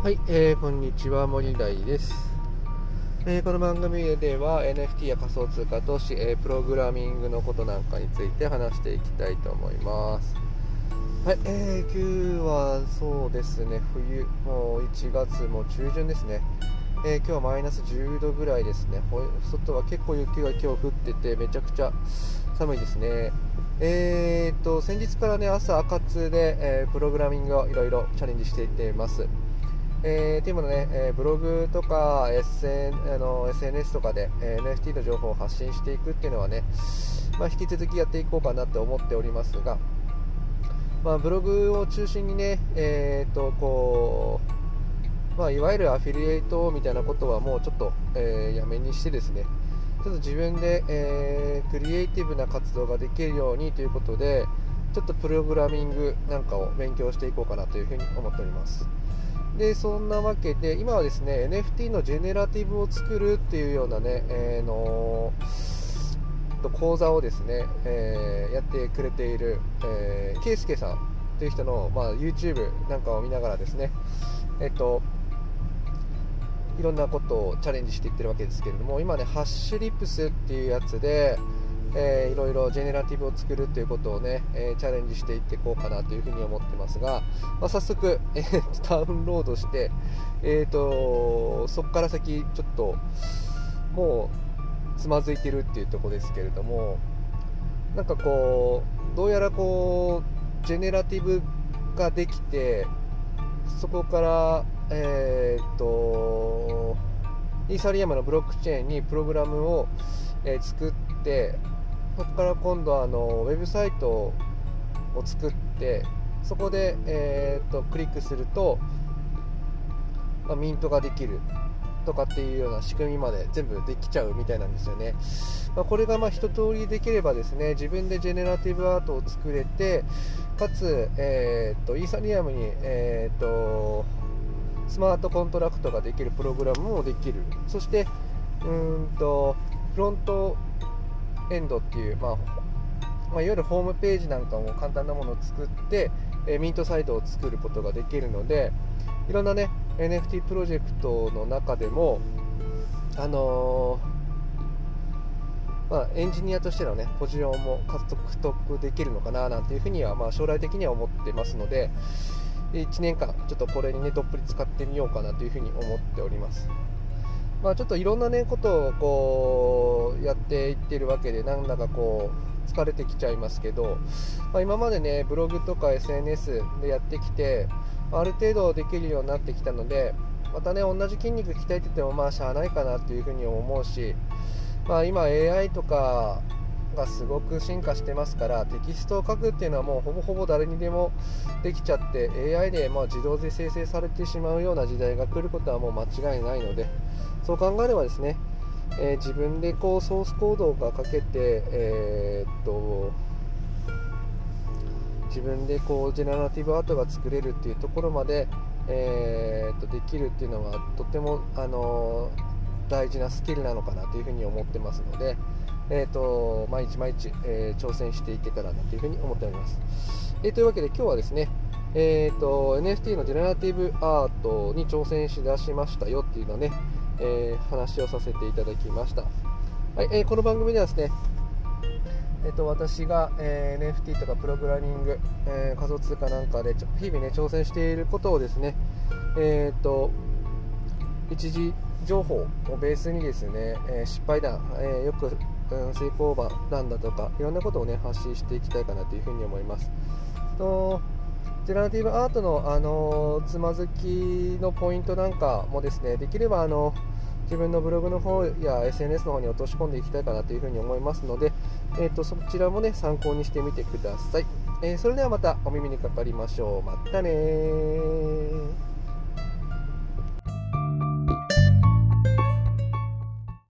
はい、えー、こんにちは森大です、えー、この番組では NFT や仮想通貨投資、えー、プログラミングのことなんかについて話していきたいと思います。はい、えー、今日はそうですね冬もう1月も中旬ですね。えー、今日はマイナス10度ぐらいですね。外は結構雪が今日降っててめちゃくちゃ寒いですね。えー、と先日からね朝赤津で、えー、プログラミングをいろいろチャレンジしていっています。えー、っていうものね、えー、ブログとか、SN、あの SNS とかで、えー、NFT の情報を発信していくっていうのはね、まあ、引き続きやっていこうかなと思っておりますが、まあ、ブログを中心にね、えーとこうまあ、いわゆるアフィリエイトみたいなことはもうちょっと、えー、やめにしてですねちょっと自分で、えー、クリエイティブな活動ができるようにということでちょっとプログラミングなんかを勉強していこうかなというふに思っております。でそんなわけで今はですね NFT のジェネラティブを作るっていうようなね、えー、の講座をですね、えー、やってくれている、えー、ケイスケさんという人の、まあ、YouTube なんかを見ながらですねえっといろんなことをチャレンジしていってるわけですけれども今ねハッシュリップスっていうやつでえー、いろいろジェネラティブを作るということをね、えー、チャレンジしていっていこうかなというふうに思ってますが、まあ、早速、えー、ダウンロードして、えーと、そこから先ちょっともうつまずいてるっていうとこですけれどもなんかこうどうやらこうジェネラティブができてそこからえっ、とイーサリアムのブロックチェーンにプログラムを、え作ってそこから今度あのウェブサイトを作ってそこで、えーと、クリックすると、まあ、ミントができるとかっていうような仕組みまで全部できちゃうみたいなんですよね、まあ、これがまあ一通りできればですね自分でジェネラティブアートを作れてかつ、えーと、イーサリアムに、えーとスマートコントラクトができるプログラムもできる。そしてうんとフロントエンドっていう、まあ、まあ、いわゆるホームページなんかも簡単なものを作って、えー、ミントサイトを作ることができるのでいろんなね NFT プロジェクトの中でもあのー、まあ、エンジニアとしてのねポジションも獲得できるのかななんていうふうには、まあ、将来的には思ってますので1年間ちょっとこれにねどっぷり使ってみようかなというふうに思っております。まあ、ちょっといろんな、ね、ことをこうやっていってるわけでなんだかこう疲れてきちゃいますけど、まあ、今までねブログとか SNS でやってきてある程度できるようになってきたのでまたね同じ筋肉鍛えててもまあしゃあないかなっていうふうに思うし、まあ、今 AI とかがすごく進化してますからテキストを書くっていうのはもうほぼほぼ誰にでもできちゃって AI でま自動で生成されてしまうような時代が来ることはもう間違いないのでそう考えればですね、えー、自分でこうソースコードが書けて、えー、っと自分でこうジェネラティブアートが作れるっていうところまで、えー、っとできるっていうのはとても、あの大事なスキルなのかなというふうに思ってますので、えーと、毎日毎日、えー、挑戦していけたらなというふうに思っております。えー、というわけで今日はですね、えーと、NFT のジェネラティブアートに挑戦しだしましたよっていうのね、えー、話をさせていただきました。はい、えー、この番組ではですね、えーと、私が、えー、NFT とかプログラミング、え仮想通貨なんかで日々ね挑戦していることをですね、えーと、一時情報をベースにですね、え失敗談、えよくうん、成功版なんだとかいろんなことをね発信していきたいかなというふうに思います。とジェネラティブアートの、あのつまずきのポイントなんかもですねできればあの自分のブログの方や SNS の方に落とし込んでいきたいかなというふうに思いますので、えーと、そちらもね参考にしてみてください、えー、それではまたお耳にかかりましょう。またね